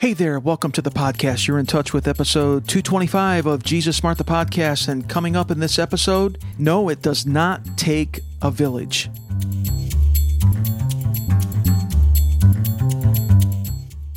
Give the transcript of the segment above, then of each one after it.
Hey there, welcome to the podcast. You're in touch with episode 225 of Jesus Smart the Podcast. And coming up in this episode, no, it does not take a village.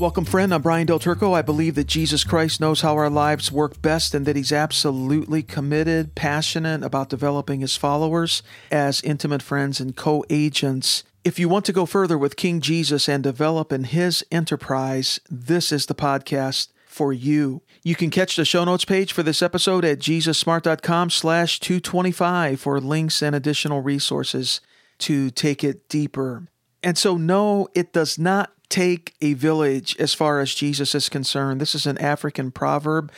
Welcome, friend. I'm Brian Del Turco. I believe that Jesus Christ knows how our lives work best and that he's absolutely committed, passionate about developing his followers as intimate friends and co agents if you want to go further with King Jesus and develop in his enterprise, this is the podcast for you. You can catch the show notes page for this episode at jesussmart.com slash 225 for links and additional resources to take it deeper. And so, no, it does not take a village as far as Jesus is concerned. This is an African proverb.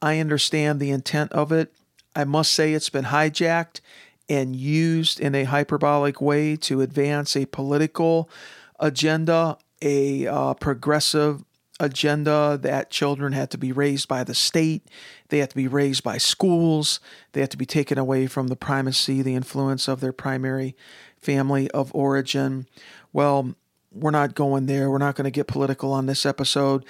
I understand the intent of it. I must say it's been hijacked and used in a hyperbolic way to advance a political agenda, a uh, progressive agenda that children had to be raised by the state, they had to be raised by schools, they had to be taken away from the primacy, the influence of their primary family of origin. Well, we're not going there. We're not going to get political on this episode,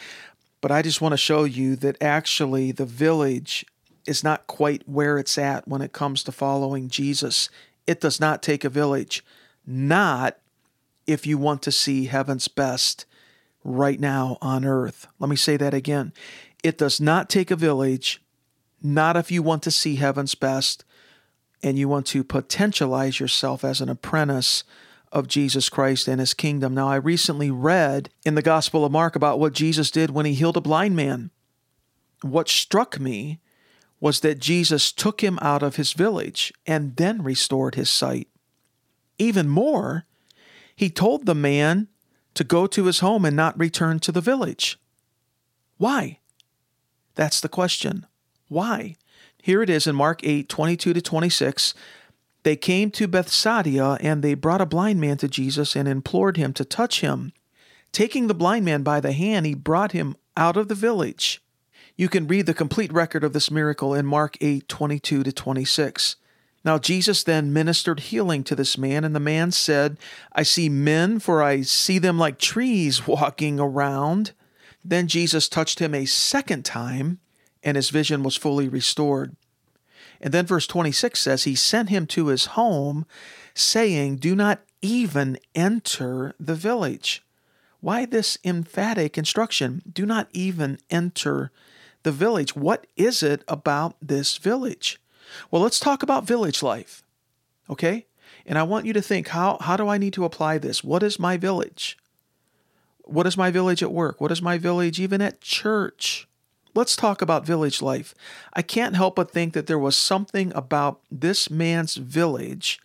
but I just want to show you that actually the village is not quite where it's at when it comes to following Jesus. It does not take a village, not if you want to see heaven's best right now on earth. Let me say that again. It does not take a village, not if you want to see heaven's best and you want to potentialize yourself as an apprentice of Jesus Christ and his kingdom. Now, I recently read in the Gospel of Mark about what Jesus did when he healed a blind man. What struck me was that Jesus took him out of his village and then restored his sight. Even more, he told the man to go to his home and not return to the village. Why? That's the question. Why? Here it is in Mark 8 22 to 26. They came to Bethsaida and they brought a blind man to Jesus and implored him to touch him. Taking the blind man by the hand, he brought him out of the village. You can read the complete record of this miracle in Mark 8 22 to 26. Now Jesus then ministered healing to this man, and the man said, I see men, for I see them like trees walking around. Then Jesus touched him a second time, and his vision was fully restored. And then verse 26 says, He sent him to his home, saying, Do not even enter the village. Why this emphatic instruction? Do not even enter the village. What is it about this village? Well, let's talk about village life. Okay? And I want you to think how, how do I need to apply this? What is my village? What is my village at work? What is my village even at church? Let's talk about village life. I can't help but think that there was something about this man's village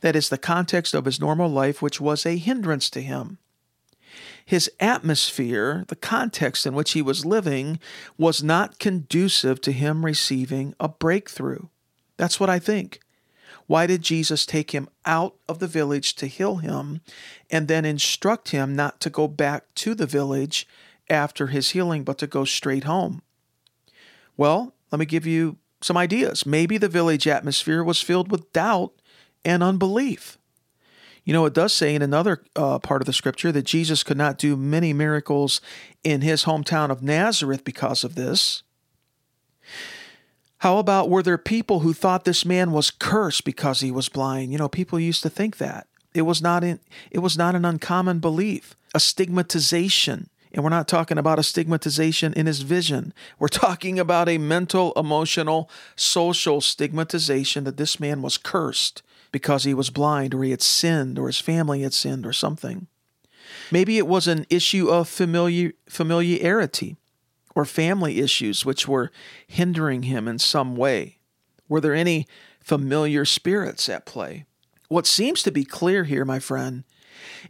that is the context of his normal life which was a hindrance to him. His atmosphere, the context in which he was living, was not conducive to him receiving a breakthrough. That's what I think. Why did Jesus take him out of the village to heal him and then instruct him not to go back to the village after his healing, but to go straight home? Well, let me give you some ideas. Maybe the village atmosphere was filled with doubt and unbelief. You know, it does say in another uh, part of the scripture that Jesus could not do many miracles in his hometown of Nazareth because of this. How about were there people who thought this man was cursed because he was blind? You know, people used to think that. It was not in, it was not an uncommon belief, a stigmatization. And we're not talking about a stigmatization in his vision. We're talking about a mental, emotional, social stigmatization that this man was cursed because he was blind or he had sinned or his family had sinned or something. Maybe it was an issue of familiar, familiarity or family issues which were hindering him in some way. Were there any familiar spirits at play? What seems to be clear here, my friend,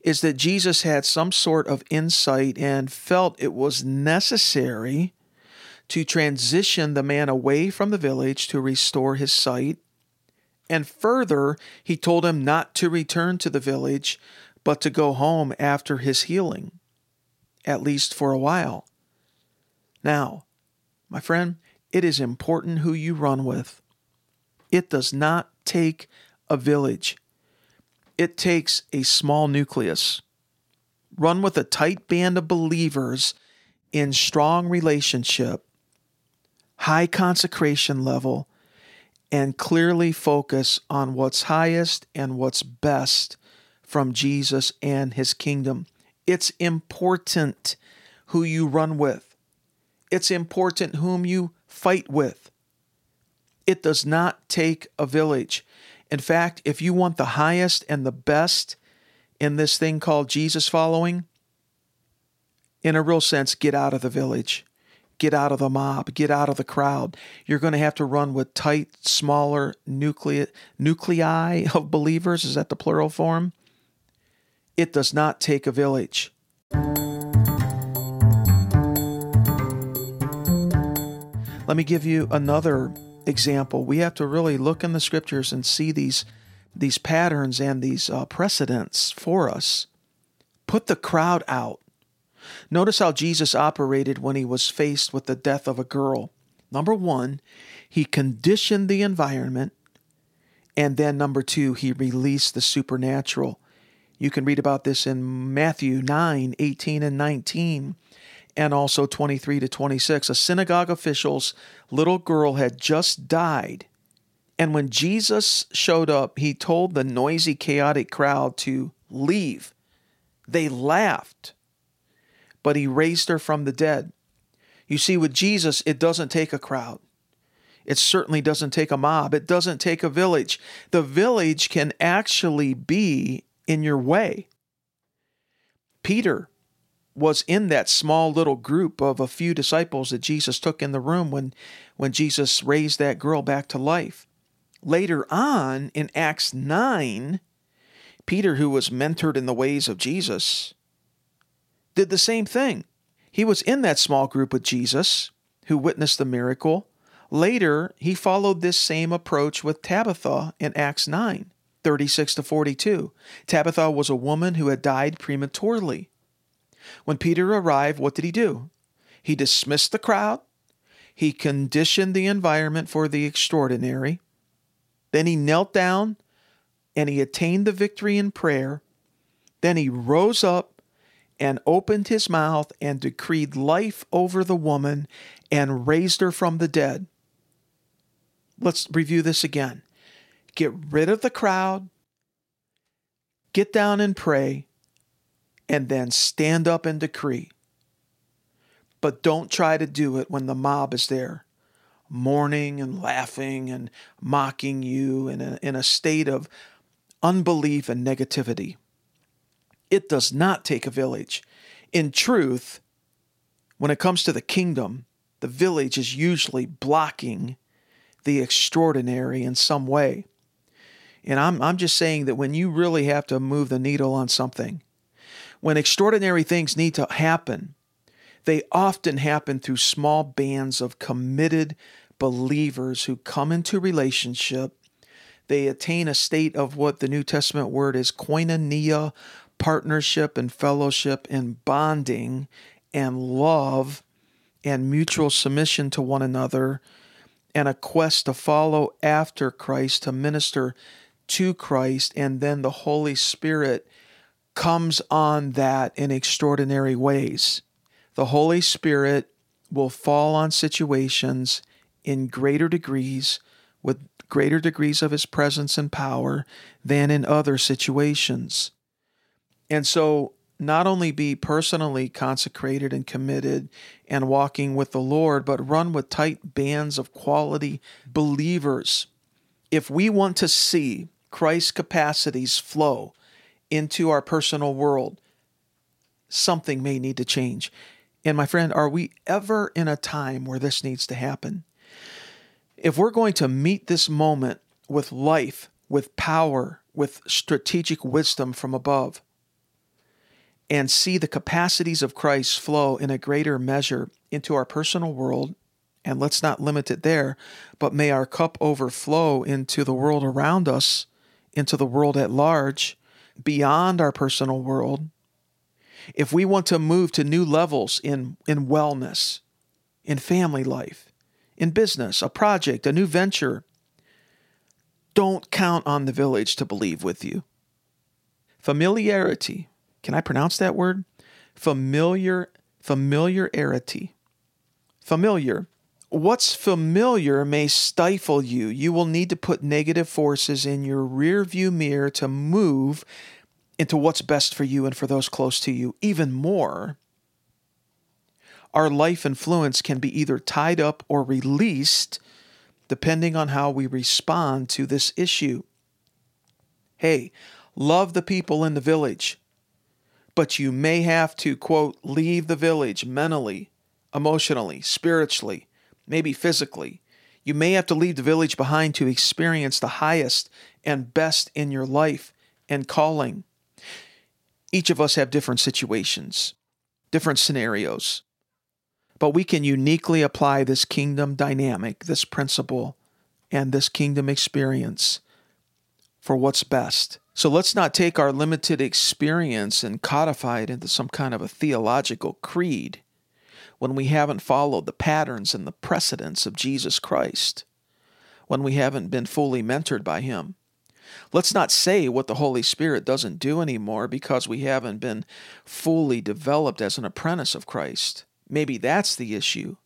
is that Jesus had some sort of insight and felt it was necessary to transition the man away from the village to restore his sight and further, he told him not to return to the village, but to go home after his healing, at least for a while. Now, my friend, it is important who you run with. It does not take a village, it takes a small nucleus. Run with a tight band of believers, in strong relationship, high consecration level, and clearly focus on what's highest and what's best from Jesus and his kingdom. It's important who you run with. It's important whom you fight with. It does not take a village. In fact, if you want the highest and the best in this thing called Jesus following, in a real sense, get out of the village, get out of the mob, get out of the crowd. You're going to have to run with tight, smaller nuclei, nuclei of believers. Is that the plural form? It does not take a village. Let me give you another example. We have to really look in the scriptures and see these these patterns and these uh, precedents for us. Put the crowd out. Notice how Jesus operated when he was faced with the death of a girl. Number one, he conditioned the environment. And then number two, he released the supernatural. You can read about this in Matthew 9, 18, and 19 and also 23 to 26. A synagogue official's little girl had just died. And when Jesus showed up, he told the noisy, chaotic crowd to leave. They laughed, but he raised her from the dead. You see, with Jesus, it doesn't take a crowd. It certainly doesn't take a mob. It doesn't take a village. The village can actually be in your way. Peter was in that small little group of a few disciples that Jesus took in the room when, when Jesus raised that girl back to life. Later on in Acts 9, Peter, who was mentored in the ways of Jesus, did the same thing. He was in that small group with Jesus, who witnessed the miracle. Later, he followed this same approach with Tabitha in Acts 9, 36 to 42. Tabitha was a woman who had died prematurely. When Peter arrived, what did he do? He dismissed the crowd. He conditioned the environment for the extraordinary. Then he knelt down and he attained the victory in prayer. Then he rose up and opened his mouth and decreed life over the woman and raised her from the dead. Let's review this again. Get rid of the crowd, get down and pray, and then stand up and decree. But don't try to do it when the mob is there, mourning and laughing and mocking you in a, in a state of unbelief and negativity. It does not take a village. In truth, when it comes to the kingdom, the village is usually blocking the extraordinary in some way. And I'm, I'm just saying that when you really have to move the needle on something, when extraordinary things need to happen, they often happen through small bands of committed believers who come into relationship. They attain a state of what the New Testament word is koinonia, partnership and fellowship and bonding and love and mutual submission to one another and a quest to follow after Christ, to minister to Christ, and then the Holy Spirit comes on that in extraordinary ways. The Holy Spirit will fall on situations in greater degrees with greater degrees of his presence and power than in other situations. And so, not only be personally consecrated and committed and walking with the Lord, but run with tight bands of quality believers. If we want to see Christ's capacities flow into our personal world, something may need to change. And my friend, are we ever in a time where this needs to happen? If we're going to meet this moment with life, with power, with strategic wisdom from above, and see the capacities of Christ flow in a greater measure into our personal world, and let's not limit it there, but may our cup overflow into the world around us, into the world at large, beyond our personal world, if we want to move to new levels in, in wellness, in family life, in business, a project, a new venture, don't count on the village to believe with you. Familiarity, can I pronounce that word? Familiar Familiarity. Familiar. What's familiar may stifle you. You will need to put negative forces in your rear view mirror to move into what's best for you and for those close to you. Even more, our life influence can be either tied up or released depending on how we respond to this issue. Hey, love the people in the village, but you may have to, quote, leave the village mentally, emotionally, spiritually, maybe physically. You may have to leave the village behind to experience the highest and best in your life and calling. Each of us have different situations, different scenarios, but we can uniquely apply this kingdom dynamic, this principle, and this kingdom experience for what's best. So let's not take our limited experience and codify it into some kind of a theological creed when we haven't followed the patterns and the precedents of Jesus Christ, when we haven't been fully mentored by Him. Let's not say what the Holy Spirit doesn't do anymore because we haven't been fully developed as an apprentice of Christ. Maybe that's the issue.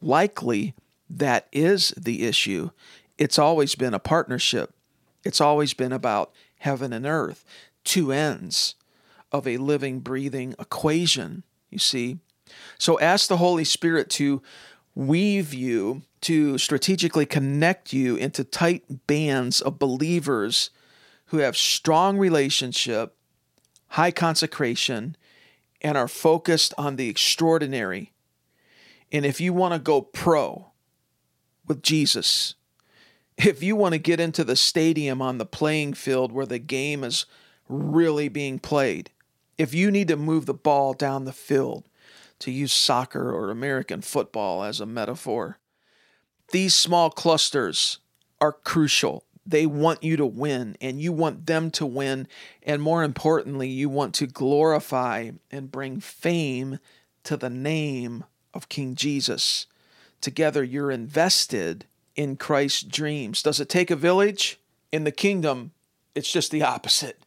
Likely, that is the issue. It's always been a partnership it's always been about heaven and earth, two ends of a living, breathing equation, you see. So ask the Holy Spirit to weave you, to strategically connect you into tight bands of believers who have strong relationship, high consecration, and are focused on the extraordinary. And if you want to go pro with Jesus, if you want to get into the stadium on the playing field where the game is really being played, if you need to move the ball down the field, to use soccer or American football as a metaphor, these small clusters are crucial. They want you to win, and you want them to win. And more importantly, you want to glorify and bring fame to the name of King Jesus. Together, you're invested in Christ's dreams. Does it take a village? In the kingdom, it's just the opposite.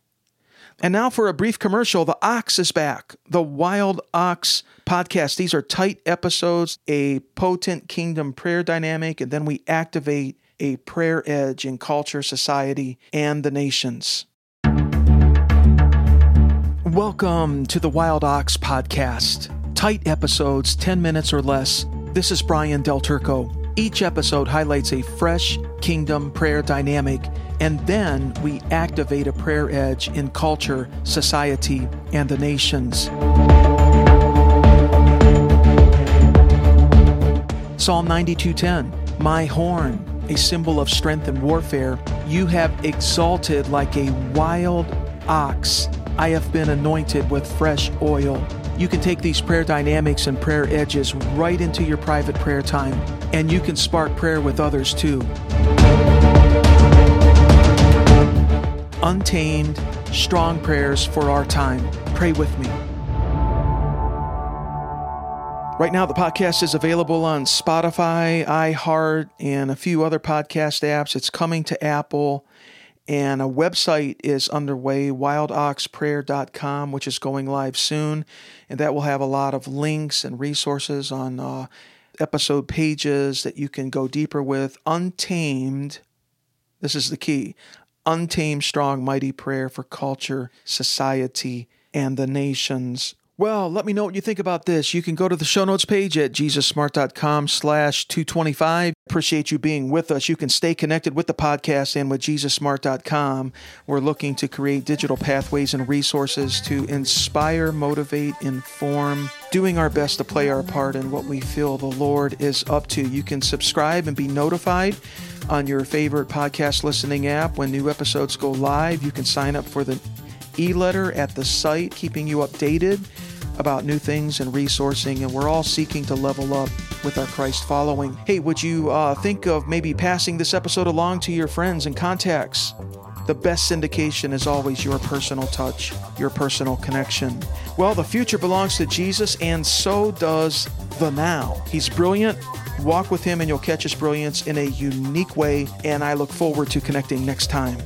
And now for a brief commercial. The Ox is back. The Wild Ox podcast. These are tight episodes, a potent kingdom prayer dynamic, and then we activate a prayer edge in culture, society, and the nations. Welcome to the Wild Ox podcast. Tight episodes, 10 minutes or less. This is Brian Del Turco. Each episode highlights a fresh kingdom prayer dynamic, and then we activate a prayer edge in culture, society, and the nations. Psalm 92:10 My horn, a symbol of strength and warfare, you have exalted like a wild ox. I have been anointed with fresh oil. You can take these prayer dynamics and prayer edges right into your private prayer time and you can spark prayer with others too. Untamed, strong prayers for our time. Pray with me. Right now, the podcast is available on Spotify, iHeart, and a few other podcast apps. It's coming to Apple, and a website is underway, wildoxprayer.com, which is going live soon. And that will have a lot of links and resources on uh, episode pages that you can go deeper with. Untamed, this is the key untamed, strong, mighty prayer for culture, society, and the nations. Well, let me know what you think about this. You can go to the show notes page at jesussmart.com slash 225. Appreciate you being with us. You can stay connected with the podcast and with jesussmart.com. We're looking to create digital pathways and resources to inspire, motivate, inform, doing our best to play our part in what we feel the Lord is up to. You can subscribe and be notified on your favorite podcast listening app when new episodes go live. You can sign up for the e letter at the site, keeping you updated about new things and resourcing, and we're all seeking to level up with our Christ following. Hey, would you uh, think of maybe passing this episode along to your friends and contacts? The best syndication is always your personal touch, your personal connection. Well, the future belongs to Jesus, and so does the now. He's brilliant. Walk with him, and you'll catch his brilliance in a unique way. And I look forward to connecting next time.